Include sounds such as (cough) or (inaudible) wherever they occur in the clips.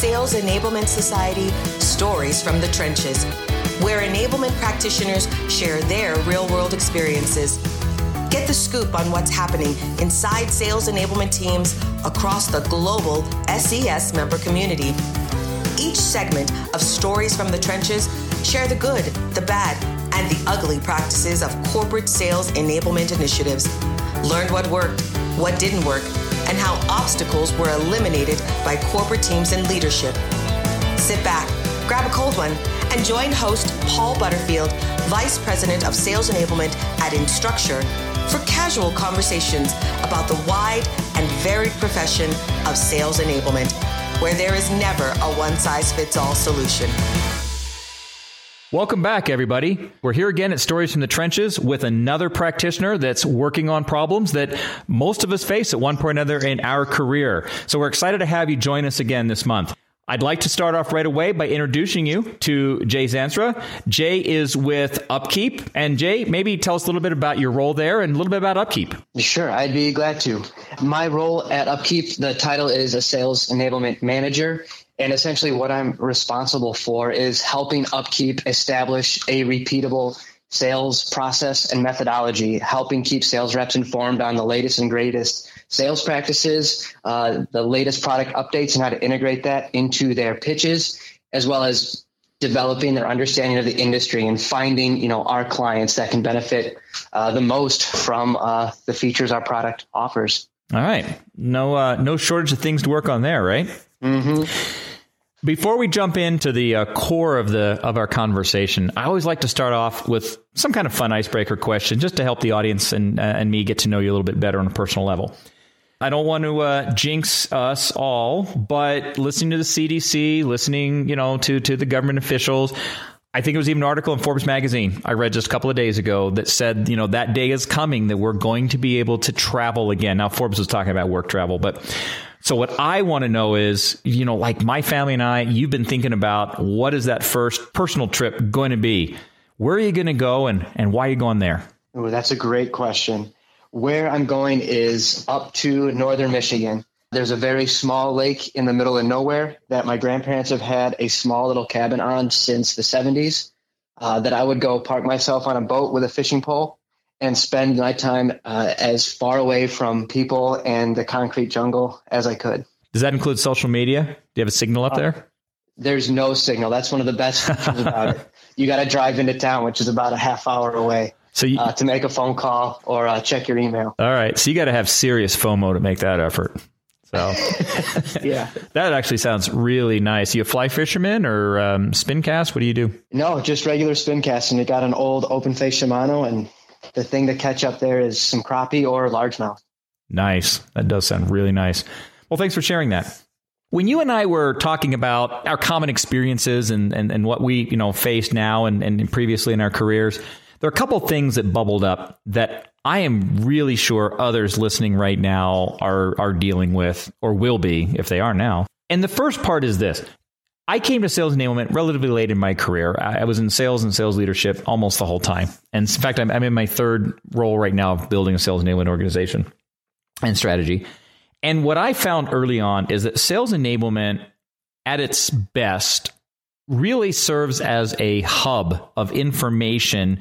Sales Enablement Society Stories from the Trenches, where enablement practitioners share their real world experiences. Get the scoop on what's happening inside sales enablement teams across the global SES member community. Each segment of Stories from the Trenches share the good, the bad, and the ugly practices of corporate sales enablement initiatives. Learn what worked, what didn't work, and how obstacles were eliminated by corporate teams and leadership. Sit back, grab a cold one, and join host Paul Butterfield, Vice President of Sales Enablement at Instructure, for casual conversations about the wide and varied profession of sales enablement, where there is never a one size fits all solution. Welcome back, everybody. We're here again at Stories from the Trenches with another practitioner that's working on problems that most of us face at one point or another in our career. So we're excited to have you join us again this month. I'd like to start off right away by introducing you to Jay Zanstra. Jay is with Upkeep. And Jay, maybe tell us a little bit about your role there and a little bit about Upkeep. Sure, I'd be glad to. My role at Upkeep, the title is a sales enablement manager. And essentially, what I'm responsible for is helping Upkeep establish a repeatable sales process and methodology, helping keep sales reps informed on the latest and greatest sales practices, uh, the latest product updates, and how to integrate that into their pitches, as well as developing their understanding of the industry and finding you know our clients that can benefit uh, the most from uh, the features our product offers. All right, no uh, no shortage of things to work on there, right? Mm-hmm. Before we jump into the uh, core of the of our conversation, I always like to start off with some kind of fun icebreaker question, just to help the audience and uh, and me get to know you a little bit better on a personal level. I don't want to uh, jinx us all, but listening to the CDC, listening, you know, to to the government officials, I think it was even an article in Forbes magazine I read just a couple of days ago that said, you know, that day is coming that we're going to be able to travel again. Now, Forbes was talking about work travel, but so what I want to know is, you know, like my family and I, you've been thinking about what is that first personal trip going to be? Where are you going to go and, and why are you going there? Oh, that's a great question. Where I'm going is up to northern Michigan. There's a very small lake in the middle of nowhere that my grandparents have had a small little cabin on since the 70s. Uh, that I would go park myself on a boat with a fishing pole and spend my time uh, as far away from people and the concrete jungle as I could. Does that include social media? Do you have a signal up uh, there? There's no signal. That's one of the best (laughs) features about it. You got to drive into town, which is about a half hour away. So you, uh, to make a phone call or uh, check your email. All right, so you got to have serious FOMO to make that effort. So, (laughs) yeah, that actually sounds really nice. You a fly fisherman or um, spin cast? What do you do? No, just regular spin cast, and you got an old open face Shimano, and the thing to catch up there is some crappie or largemouth. Nice. That does sound really nice. Well, thanks for sharing that. When you and I were talking about our common experiences and, and, and what we, you know, face now and, and previously in our careers, there are a couple things that bubbled up that I am really sure others listening right now are are dealing with or will be if they are now. And the first part is this. I came to sales enablement relatively late in my career. I was in sales and sales leadership almost the whole time. And in fact, I'm, I'm in my third role right now of building a sales enablement organization and strategy. And what I found early on is that sales enablement at its best really serves as a hub of information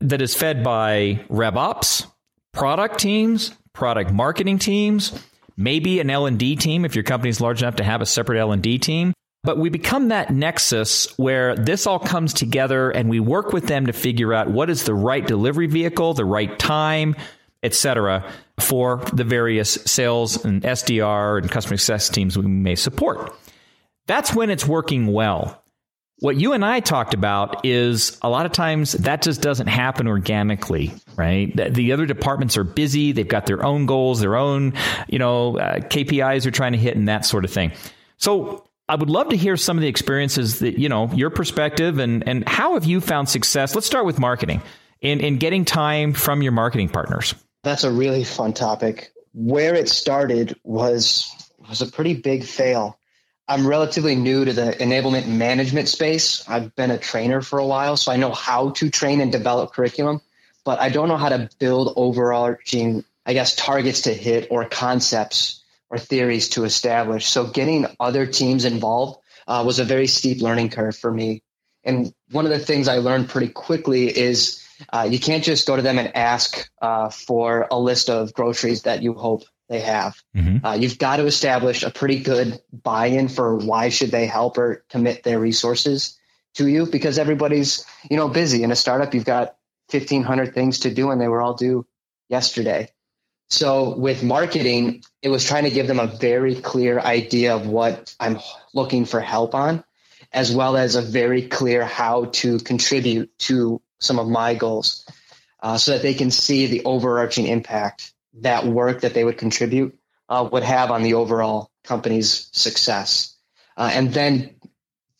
that is fed by RevOps, product teams, product marketing teams, maybe an L&D team if your company is large enough to have a separate L&D team but we become that nexus where this all comes together and we work with them to figure out what is the right delivery vehicle, the right time, etc., for the various sales and SDR and customer success teams we may support. That's when it's working well. What you and I talked about is a lot of times that just doesn't happen organically, right? The other departments are busy. They've got their own goals, their own, you know, uh, KPIs they're trying to hit and that sort of thing. So I would love to hear some of the experiences that, you know, your perspective and, and how have you found success? Let's start with marketing in, in getting time from your marketing partners. That's a really fun topic. Where it started was was a pretty big fail. I'm relatively new to the enablement management space. I've been a trainer for a while, so I know how to train and develop curriculum, but I don't know how to build overarching, I guess, targets to hit or concepts or theories to establish. So getting other teams involved uh, was a very steep learning curve for me. And one of the things I learned pretty quickly is uh, you can't just go to them and ask uh, for a list of groceries that you hope they have. Mm-hmm. Uh, you've got to establish a pretty good buy-in for why should they help or commit their resources to you because everybody's you know busy in a startup. You've got 1500 things to do and they were all due yesterday. So with marketing, it was trying to give them a very clear idea of what I'm looking for help on, as well as a very clear how to contribute to some of my goals uh, so that they can see the overarching impact that work that they would contribute uh, would have on the overall company's success. Uh, and then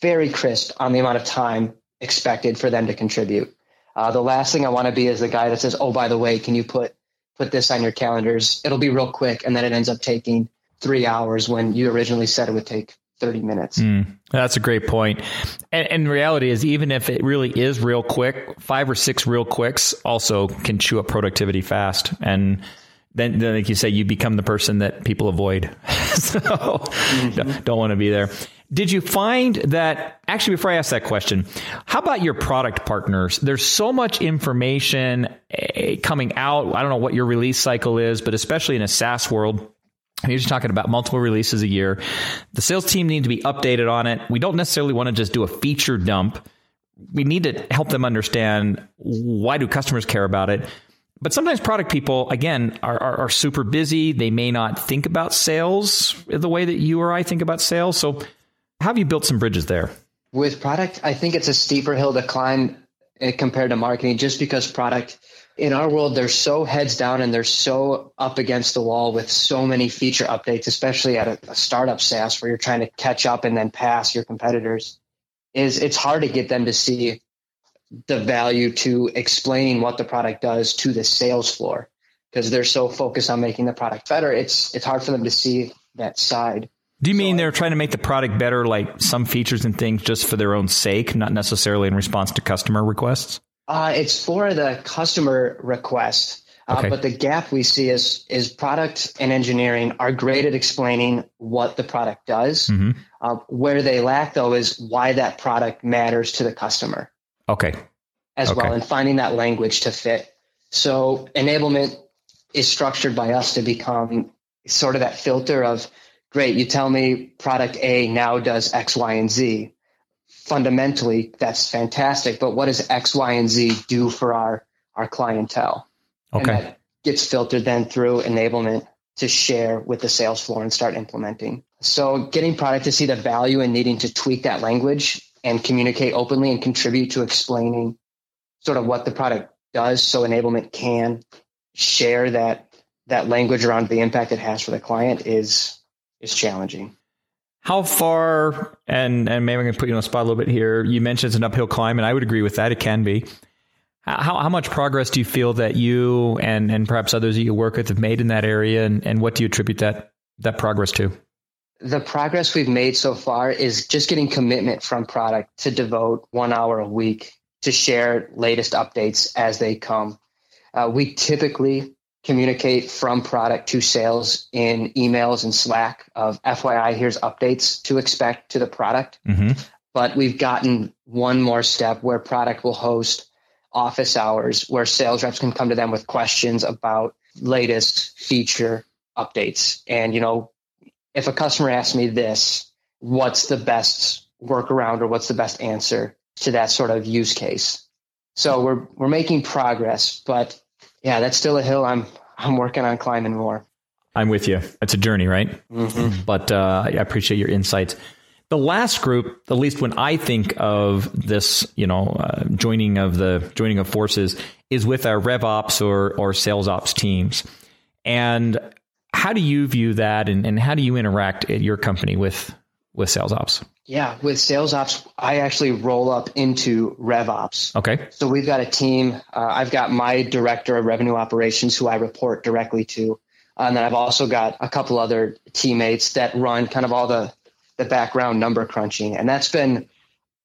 very crisp on the amount of time expected for them to contribute. Uh, the last thing I want to be is the guy that says, "Oh, by the way, can you put put this on your calendars? It'll be real quick," and then it ends up taking three hours when you originally said it would take 30 minutes. Mm, that's a great point. And, and reality is, even if it really is real quick, five or six real quicks also can chew up productivity fast. And then, then like you say, you become the person that people avoid. (laughs) so mm-hmm. don't, want to be there. Did you find that actually before I ask that question, how about your product partners? There's so much information eh, coming out. I don't know what your release cycle is, but especially in a SaaS world, you're just talking about multiple releases a year. The sales team need to be updated on it. We don't necessarily want to just do a feature dump. We need to help them understand why do customers care about it. But sometimes product people, again, are, are, are super busy. They may not think about sales the way that you or I think about sales. So how have you built some bridges there? With product, I think it's a steeper hill to climb eh, compared to marketing just because product in our world they're so heads down and they're so up against the wall with so many feature updates especially at a, a, startup SaaS where you're trying to catch up and then pass your competitors is it's hard to get them to see the value to explaining what the product does to the sales floor because they're so focused on making the product better it's it's hard for them to see that side do you mean they're trying to make the product better, like some features and things just for their own sake, not necessarily in response to customer requests? Uh, it's for the customer request. Uh, okay. But the gap we see is is product and engineering are great at explaining what the product does. Mm-hmm. Uh, where they lack, though, is why that product matters to the customer. Okay. As okay. well, and finding that language to fit. So enablement is structured by us to become sort of that filter of great, you tell me product A now does X, Y, and Z. Fundamentally, that's fantastic. But what does X, Y, and Z do for our, our clientele? Okay. And that gets filtered then through enablement to share with the sales floor and start implementing. So getting product to see the value and needing to tweak that language and communicate openly and contribute to explaining sort of what the product does so enablement can share that that language around the impact it has for the client is is challenging. How far, and, and maybe I'm going to put you on the spot a little bit here. You mentioned it's an uphill climb, and I would agree with that. It can be. How, how much progress do you feel that you and, and perhaps others that you work with have made in that area, and, and what do you attribute that, that progress to? The progress we've made so far is just getting commitment from product to devote one hour a week to share latest updates as they come. Uh, we typically communicate from product to sales in emails and Slack of FYI, here's updates to expect to the product. Mm-hmm. But we've gotten one more step where product will host office hours where sales reps can come to them with questions about latest feature updates. And, you know, if a customer asks me this, what's the best workaround or what's the best answer to that sort of use case? So we're we're making progress, but yeah, that's still a hill I'm I'm working on climbing more. I'm with you. It's a journey, right? Mm-hmm. But uh, I appreciate your insights. The last group, at least when I think of this, you know, uh, joining of the joining of forces, is with our RevOps or or sales ops teams. And how do you view that, and, and how do you interact at your company with with sales ops? Yeah, with sales ops, I actually roll up into RevOps. Okay. So we've got a team. Uh, I've got my director of revenue operations who I report directly to. and then I've also got a couple other teammates that run kind of all the, the background number crunching. And that's been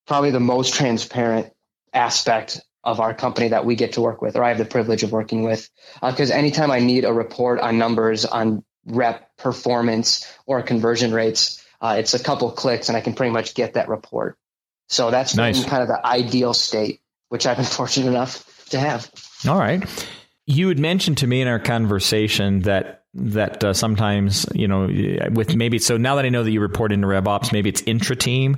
probably the most transparent aspect of our company that we get to work with, or I have the privilege of working with. Because uh, anytime I need a report on numbers on rep performance or conversion rates. Uh, it's a couple clicks and I can pretty much get that report. So that's nice. kind of the ideal state, which I've been (laughs) fortunate enough to have. All right. You had mentioned to me in our conversation that that uh, sometimes you know with maybe so now that I know that you report into RevOps, maybe it's intra team,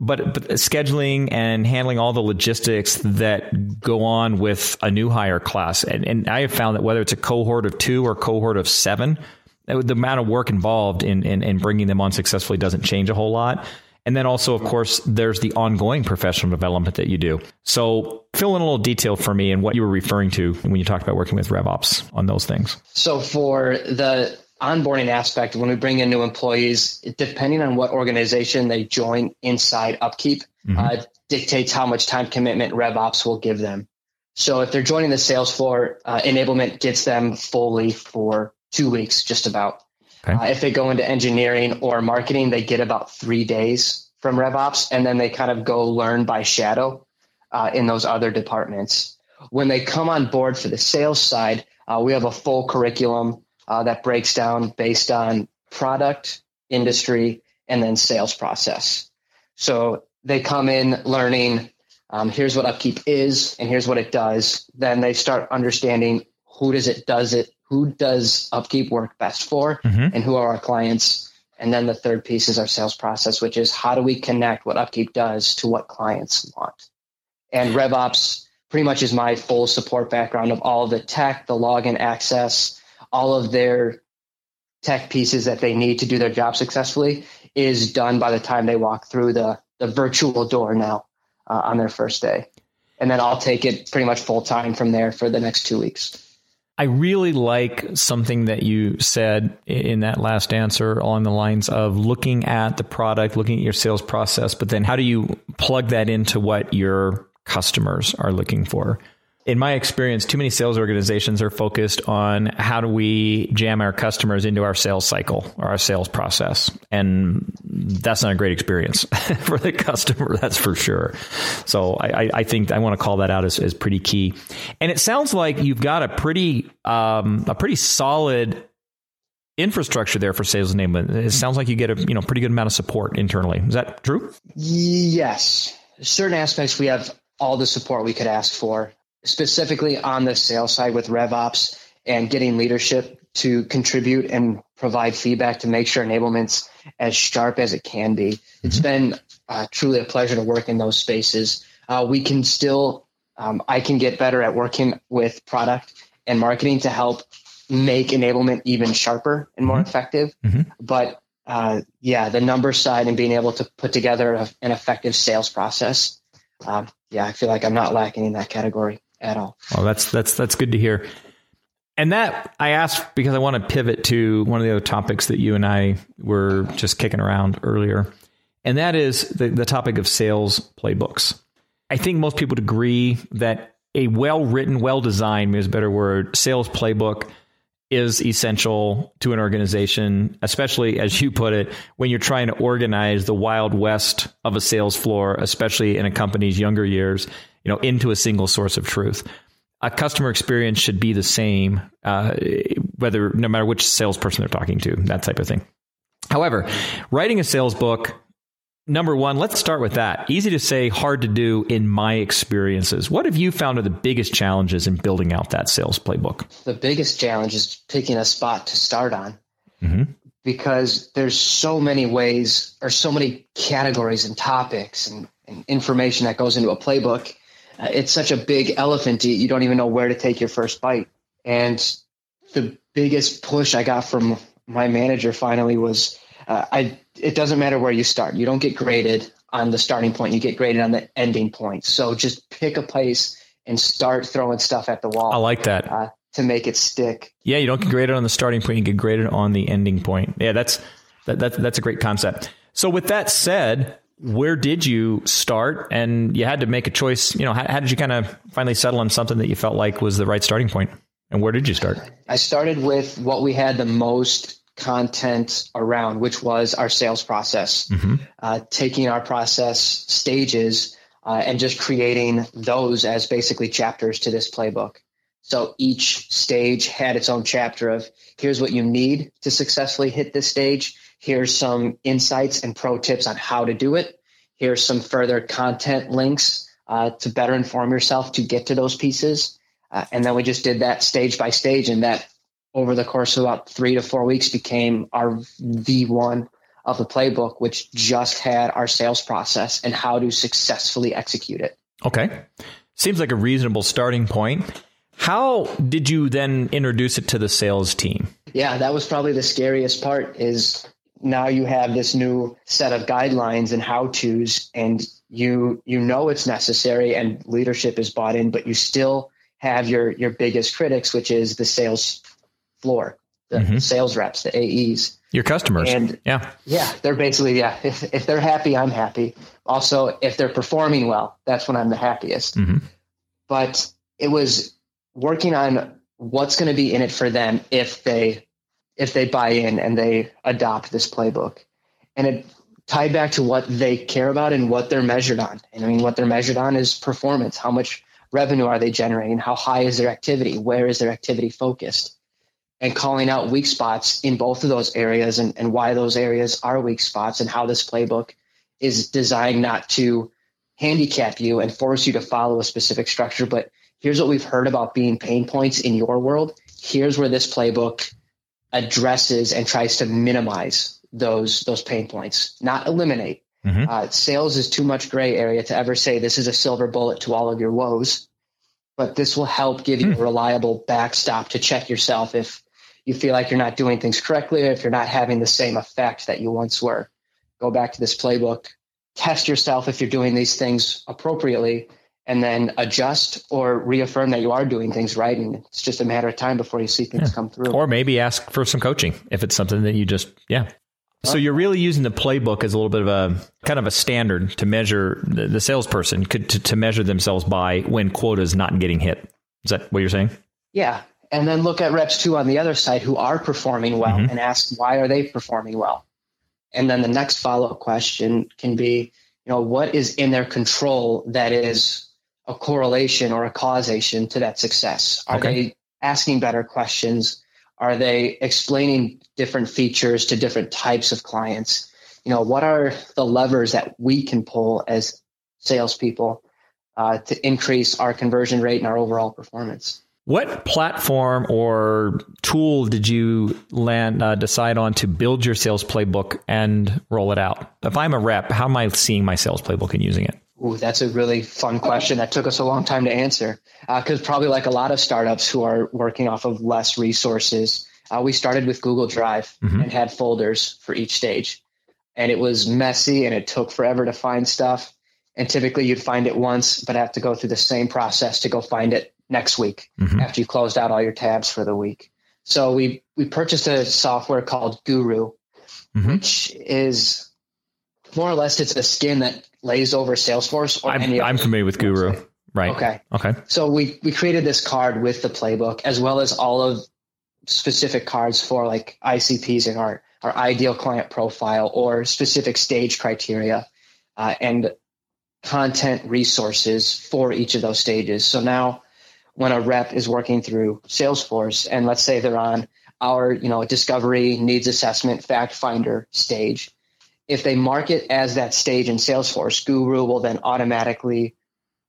but but scheduling and handling all the logistics that go on with a new hire class, and, and I have found that whether it's a cohort of two or cohort of seven, the amount of work involved in, in, in bringing them on successfully doesn't change a whole lot. And then also, of course, there's the ongoing professional development that you do. So fill in a little detail for me and what you were referring to when you talked about working with RevOps on those things. So for the onboarding aspect, when we bring in new employees, depending on what organization they join inside Upkeep, mm-hmm. uh, dictates how much time commitment RevOps will give them. So if they're joining the sales floor, uh, enablement gets them fully for two weeks, just about. Okay. Uh, if they go into engineering or marketing, they get about three days from RevOps, and then they kind of go learn by shadow uh, in those other departments. When they come on board for the sales side, uh, we have a full curriculum uh, that breaks down based on product, industry, and then sales process. So they come in learning um, here's what upkeep is and here's what it does. Then they start understanding who does it does it who does upkeep work best for mm-hmm. and who are our clients. And then the third piece is our sales process which is how do we connect what upkeep does to what clients want. And revops pretty much is my full support background of all the tech the login access all of their tech pieces that they need to do their job successfully is done by the time they walk through the, the virtual door now uh, on their first day. And then i'll take it pretty much full time from there for the next two weeks I really like something that you said in that last answer along the lines of looking at the product, looking at your sales process, but then how do you plug that into what your customers are looking for? In my experience, too many sales organizations are focused on how do we jam our customers into our sales cycle or our sales process. And that's not a great experience (laughs) for the customer, that's for sure. So I, I think I want to call that out as, as pretty key. And it sounds like you've got a pretty um, a pretty solid infrastructure there for sales enablement. It sounds like you get a you know pretty good amount of support internally. Is that true? Yes. Certain aspects we have all the support we could ask for specifically on the sales side with RevOps and getting leadership to contribute and provide feedback to make sure enablement's as sharp as it can be. Mm-hmm. It's been uh, truly a pleasure to work in those spaces. Uh, we can still, um, I can get better at working with product and marketing to help make enablement even sharper and more mm-hmm. effective. Mm-hmm. But uh, yeah, the number side and being able to put together a, an effective sales process. Um, yeah, I feel like I'm not lacking in that category at all. Well, that's that's that's good to hear. And that I asked because I want to pivot to one of the other topics that you and I were just kicking around earlier, and that is the, the topic of sales playbooks. I think most people would agree that a well written, well designed, is a better word, sales playbook is essential to an organization, especially as you put it, when you're trying to organize the wild west of a sales floor, especially in a company's younger years you know, into a single source of truth. A customer experience should be the same, uh, whether no matter which salesperson they're talking to, that type of thing. However, writing a sales book, number one, let's start with that. Easy to say, hard to do in my experiences. What have you found are the biggest challenges in building out that sales playbook? The biggest challenge is picking a spot to start on. Mm-hmm because there's so many ways or so many categories and topics and, and, information that goes into a playbook it's such a big elephant you don't even know where to take your first bite. And the biggest push I got from my manager finally was uh, I it doesn't matter where you start. You don't get graded on the starting point. You get graded on the ending point. So just pick a place and start throwing stuff at the wall. I like that. Uh, to make it stick. Yeah, you don't get graded on the starting point, you get graded on the ending point. Yeah, that's that, that that's a great concept. So with that said, where did you start? And you had to make a choice you know how, how, did you kind of finally settle on something that you felt like was the right starting point? And where did you start? I started with what we had the most content around which was our sales process. Mm-hmm. uh, taking our process stages uh, and just creating those as basically chapters to this playbook. So each stage had its own chapter of here's what you need to successfully hit this stage. Here's some insights and pro tips on how to do it. Here's some further content links uh, to better inform yourself to get to those pieces. Uh, and then we just did that stage by stage, and that over the course of about three to four weeks became our V1 of the playbook, which just had our sales process and how to successfully execute it. Okay. Seems like a reasonable starting point. How did you then introduce it to the sales team? Yeah, that was probably the scariest part is now you have this new set of guidelines and how to's and you you know it's necessary and leadership is bought in, but you still have your your biggest critics, which is the sales floor, the mm-hmm. sales reps, the AEs. Your customers. And yeah. Yeah. They're basically, yeah. If, if they're happy, I'm happy. Also, if they're performing well, that's when I'm the happiest. Mm-hmm. But it was working on what's going to be in it for them if they if they buy in and they adopt this playbook. And it tied back to what they care about and what they're measured on. And I mean, what they're measured on is performance. How much revenue are they generating? How high is their activity? Where is their activity focused? And calling out weak spots in both of those areas and, and why those areas are weak spots and how this playbook is designed not to handicap you and force you to follow a specific structure, but here's what we've heard about being pain points in your world. Here's where this playbook addresses and tries to minimize those those pain points, not eliminate. Mm-hmm. Uh, sales is too much gray area to ever say this is a silver bullet to all of your woes, but this will help give you mm. a reliable backstop to check yourself if you feel like you're not doing things correctly or if you're not having the same effect that you once were. Go back to this playbook, test yourself if you're doing these things appropriately, and then adjust or reaffirm that you are doing things right. And it's just a matter of time before you see things yeah. come through. Or maybe ask for some coaching if it's something that you just, yeah. So you're really using the playbook as a little bit of a kind of a standard to measure the, the salesperson could, to, to measure themselves by when quota is not getting hit. Is that what you're saying? Yeah. And then look at reps too on the other side who are performing well mm-hmm. and ask why are they performing well? And then the next follow up question can be, you know, what is in their control that is a correlation or a causation to that success? Are okay. they asking better questions? Are they explaining different features to different types of clients? You know, what are the levers that we can pull as salespeople uh, to increase our conversion rate and our overall performance? What platform or tool did you land uh, decide on to build your sales playbook and roll it out? If I'm a rep, how am I seeing my sales playbook and using it? Ooh, that's a really fun question that took us a long time to answer. Because uh, probably like a lot of startups who are working off of less resources, uh, we started with Google Drive mm-hmm. and had folders for each stage. And it was messy and it took forever to find stuff. And typically you'd find it once, but have to go through the same process to go find it next week mm-hmm. after you closed out all your tabs for the week. So we we purchased a software called Guru, mm-hmm. which is more or less it's a skin that lays over Salesforce. I'm, I'm familiar with Guru. Website. Right. Okay. Okay. So we we created this card with the playbook as well as all of specific cards for like ICPs in our our ideal client profile or specific stage criteria uh, and content resources for each of those stages. So now when a rep is working through Salesforce and let's say they're on our, you know, discovery needs assessment fact finder stage, if they mark it as that stage in Salesforce, Guru will then automatically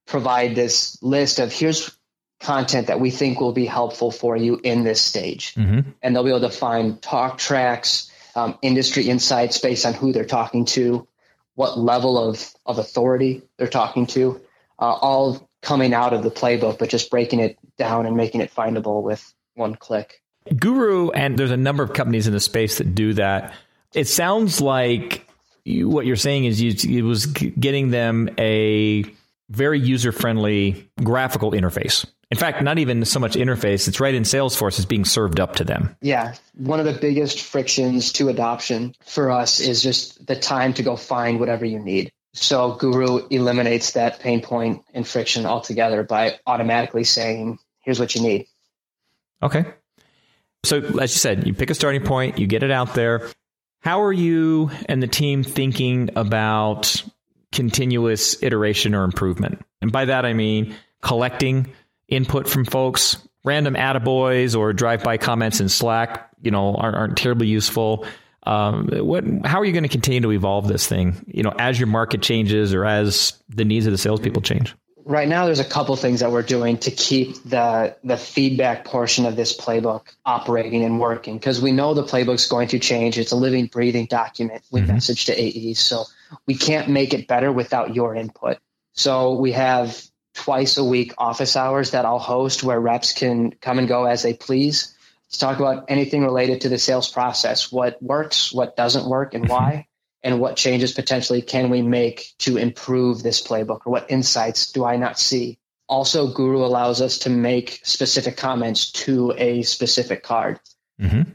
provide this list of here's content that we think will be helpful for you in this stage. Mm-hmm. And they'll be able to find talk tracks, um, industry insights based on who they're talking to, what level of, of authority they're talking to, uh, all coming out of the playbook, but just breaking it down and making it findable with one click. Guru, and there's a number of companies in the space that do that. It sounds like you, what you're saying is you, it was getting them a very user friendly graphical interface. In fact, not even so much interface, it's right in Salesforce, it's being served up to them. Yeah. One of the biggest frictions to adoption for us is just the time to go find whatever you need. So Guru eliminates that pain point and friction altogether by automatically saying, here's what you need. Okay. So, as you said, you pick a starting point, you get it out there. How are you and the team thinking about continuous iteration or improvement? And by that, I mean collecting input from folks, random attaboys or drive-by comments in Slack, you know, aren't, aren't terribly useful. Um, what? How are you going to continue to evolve this thing? You know, as your market changes or as the needs of the salespeople change. Right now, there's a couple things that we're doing to keep the the feedback portion of this playbook operating and working because we know the playbook's going to change. It's a living, breathing document we mm-hmm. message to AEs, so we can't make it better without your input. So we have twice a week office hours that I'll host where reps can come and go as they please to talk about anything related to the sales process, what works, what doesn't work, and why, and what changes potentially can we make to improve this playbook, or what insights do I not see. Also, Guru allows us to make specific comments to a specific card. Mm-hmm.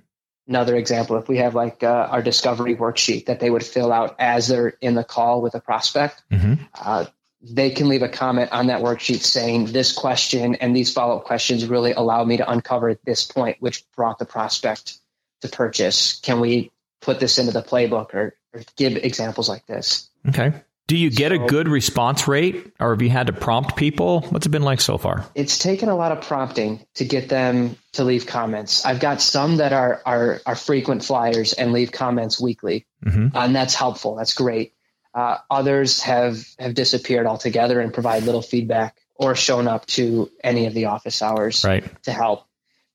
Another example, if we have like uh, our discovery worksheet that they would fill out as they're in the call with a prospect, mm-hmm. uh, they can leave a comment on that worksheet saying this question and these follow-up questions really allow me to uncover this point which brought the prospect to purchase can we put this into the playbook or, or give examples like this. Okay. Do you get so, a good response rate or have you had to prompt people? What's it been like so far? It's taken a lot of prompting to get them to leave comments. I've got some that are are, are frequent flyers and leave comments weekly mm-hmm. and that's helpful. That's great. Uh, others have have disappeared altogether and provide little feedback or shown up to any of the office hours right. to help.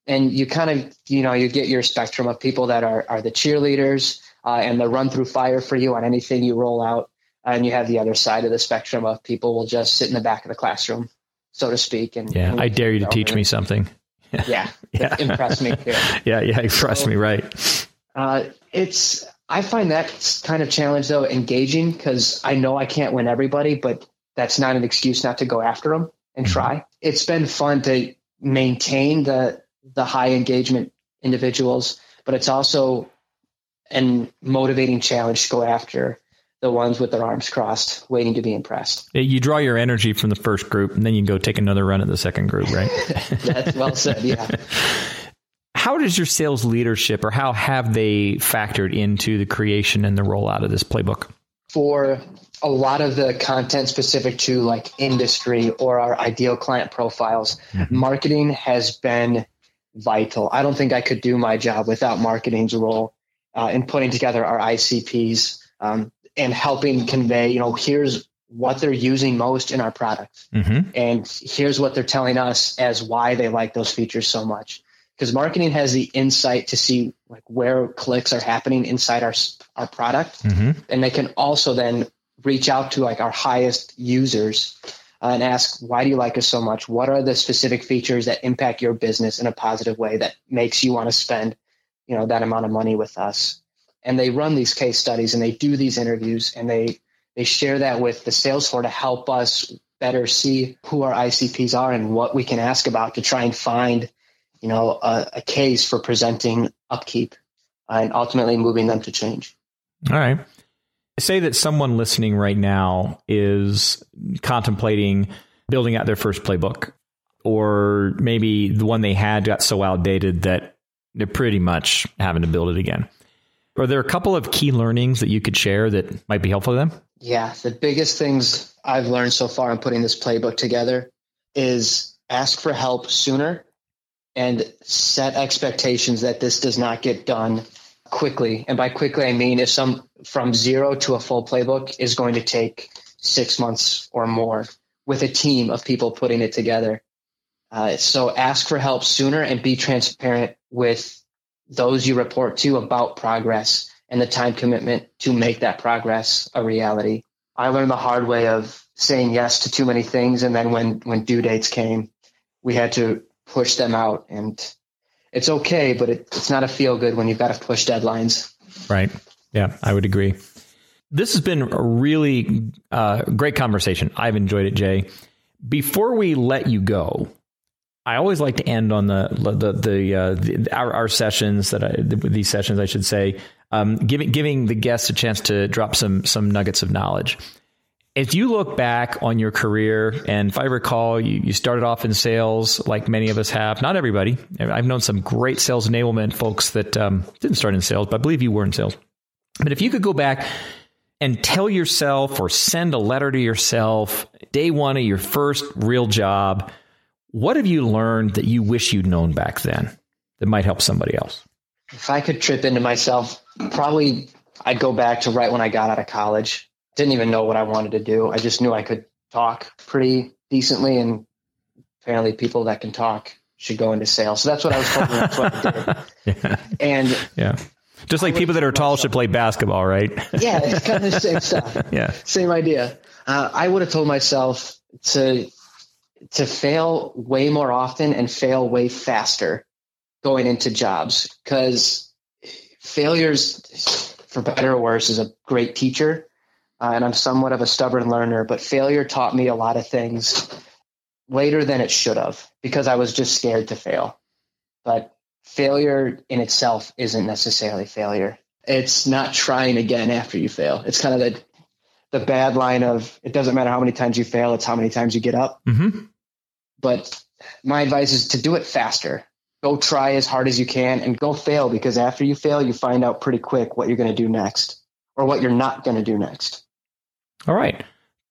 And you kind of, you know, you get your spectrum of people that are are the cheerleaders uh, and the run through fire for you on anything you roll out, and you have the other side of the spectrum of people will just sit in the back of the classroom, so to speak. And yeah, I dare you to teach me something. (laughs) yeah, (laughs) yeah. (laughs) impress me. Too. Yeah, yeah, impress so, me, right? Uh, it's I find that kind of challenge though engaging because I know I can't win everybody, but that's not an excuse not to go after them and mm-hmm. try. It's been fun to maintain the the high engagement individuals, but it's also an motivating challenge to go after the ones with their arms crossed, waiting to be impressed. You draw your energy from the first group, and then you go take another run at the second group, right? (laughs) That's well said. Yeah. (laughs) How does your sales leadership or how have they factored into the creation and the rollout of this playbook? For a lot of the content specific to like industry or our ideal client profiles, mm-hmm. marketing has been vital. I don't think I could do my job without marketing's role uh, in putting together our ICPs um, and helping convey, you know, here's what they're using most in our product. Mm-hmm. And here's what they're telling us as why they like those features so much because marketing has the insight to see like where clicks are happening inside our our product mm-hmm. and they can also then reach out to like our highest users uh, and ask why do you like us so much what are the specific features that impact your business in a positive way that makes you want to spend you know that amount of money with us and they run these case studies and they do these interviews and they they share that with the sales floor to help us better see who our ICPs are and what we can ask about to try and find you know, a, a case for presenting upkeep and ultimately moving them to change. All right. Say that someone listening right now is contemplating building out their first playbook, or maybe the one they had got so outdated that they're pretty much having to build it again. Are there a couple of key learnings that you could share that might be helpful to them? Yeah, the biggest things I've learned so far in putting this playbook together is ask for help sooner and set expectations that this does not get done quickly. And by quickly, I mean if some from zero to a full playbook is going to take six months or more with a team of people putting it together. Uh, so ask for help sooner and be transparent with those you report to about progress and the time commitment to make that progress a reality. I learned the hard way of saying yes to too many things. And then when, when due dates came, we had to push them out. And it's okay, but it, it's not a feel good when you've got to push deadlines. Right. Yeah, I would agree. This has been a really uh, great conversation. I've enjoyed it, Jay. Before we let you go, I always like to end on the the the, uh, the our, our, sessions that I, these sessions I should say, um, giving giving the guests a chance to drop some some nuggets of knowledge. If you look back on your career, and if I recall, you, you started off in sales like many of us have. Not everybody. I've known some great sales enablement folks that um, didn't start in sales, but I believe you were in sales. But if you could go back and tell yourself or send a letter to yourself day one of your first real job, What have you learned that you wish you'd known back then that might help somebody else? If I could trip into myself, probably I'd go back to right when I got out of college. Didn't even know what I wanted to do. I just knew I could talk pretty decently, and apparently, people that can talk should go into sales. So that's what I was hoping. That's what. (laughs) Yeah. And Yeah. Just like people that are tall should play basketball, right? yeah, it's kind of the same (laughs) stuff. yeah. Same idea. Uh, I would have told myself to to fail way more often and fail way faster going into jobs because failures, for better or worse, is a great teacher. Uh, and I'm somewhat of a stubborn learner, but failure taught me a lot of things later than it should have because I was just scared to fail. But failure in itself isn't necessarily failure. It's not trying again after you fail. It's kind of the the bad line of it doesn't matter how many times you fail, it's how many times you get up. Mm-hmm. But my advice is to do it faster. Go try as hard as you can and go fail because after you fail, you find out pretty quick what you're going to do next or what you're not going to do next. All right.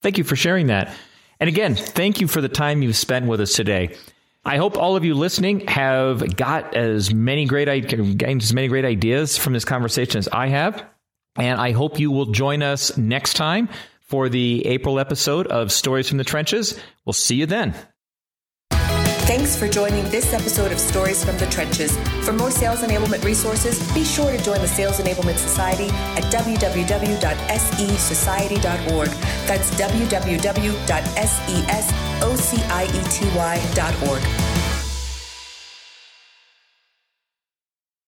Thank you for sharing that. And again, thank you for the time you've spent with us today. I hope all of you listening have got as many great as many great ideas from this conversation as I have. And I hope you will join us next time for the April episode of Stories from the Trenches. We'll see you then. Thanks for joining this episode of Stories from the Trenches. For more sales enablement resources, be sure to join the Sales Enablement Society at www.sesociety.org. That's www.sesociety.org.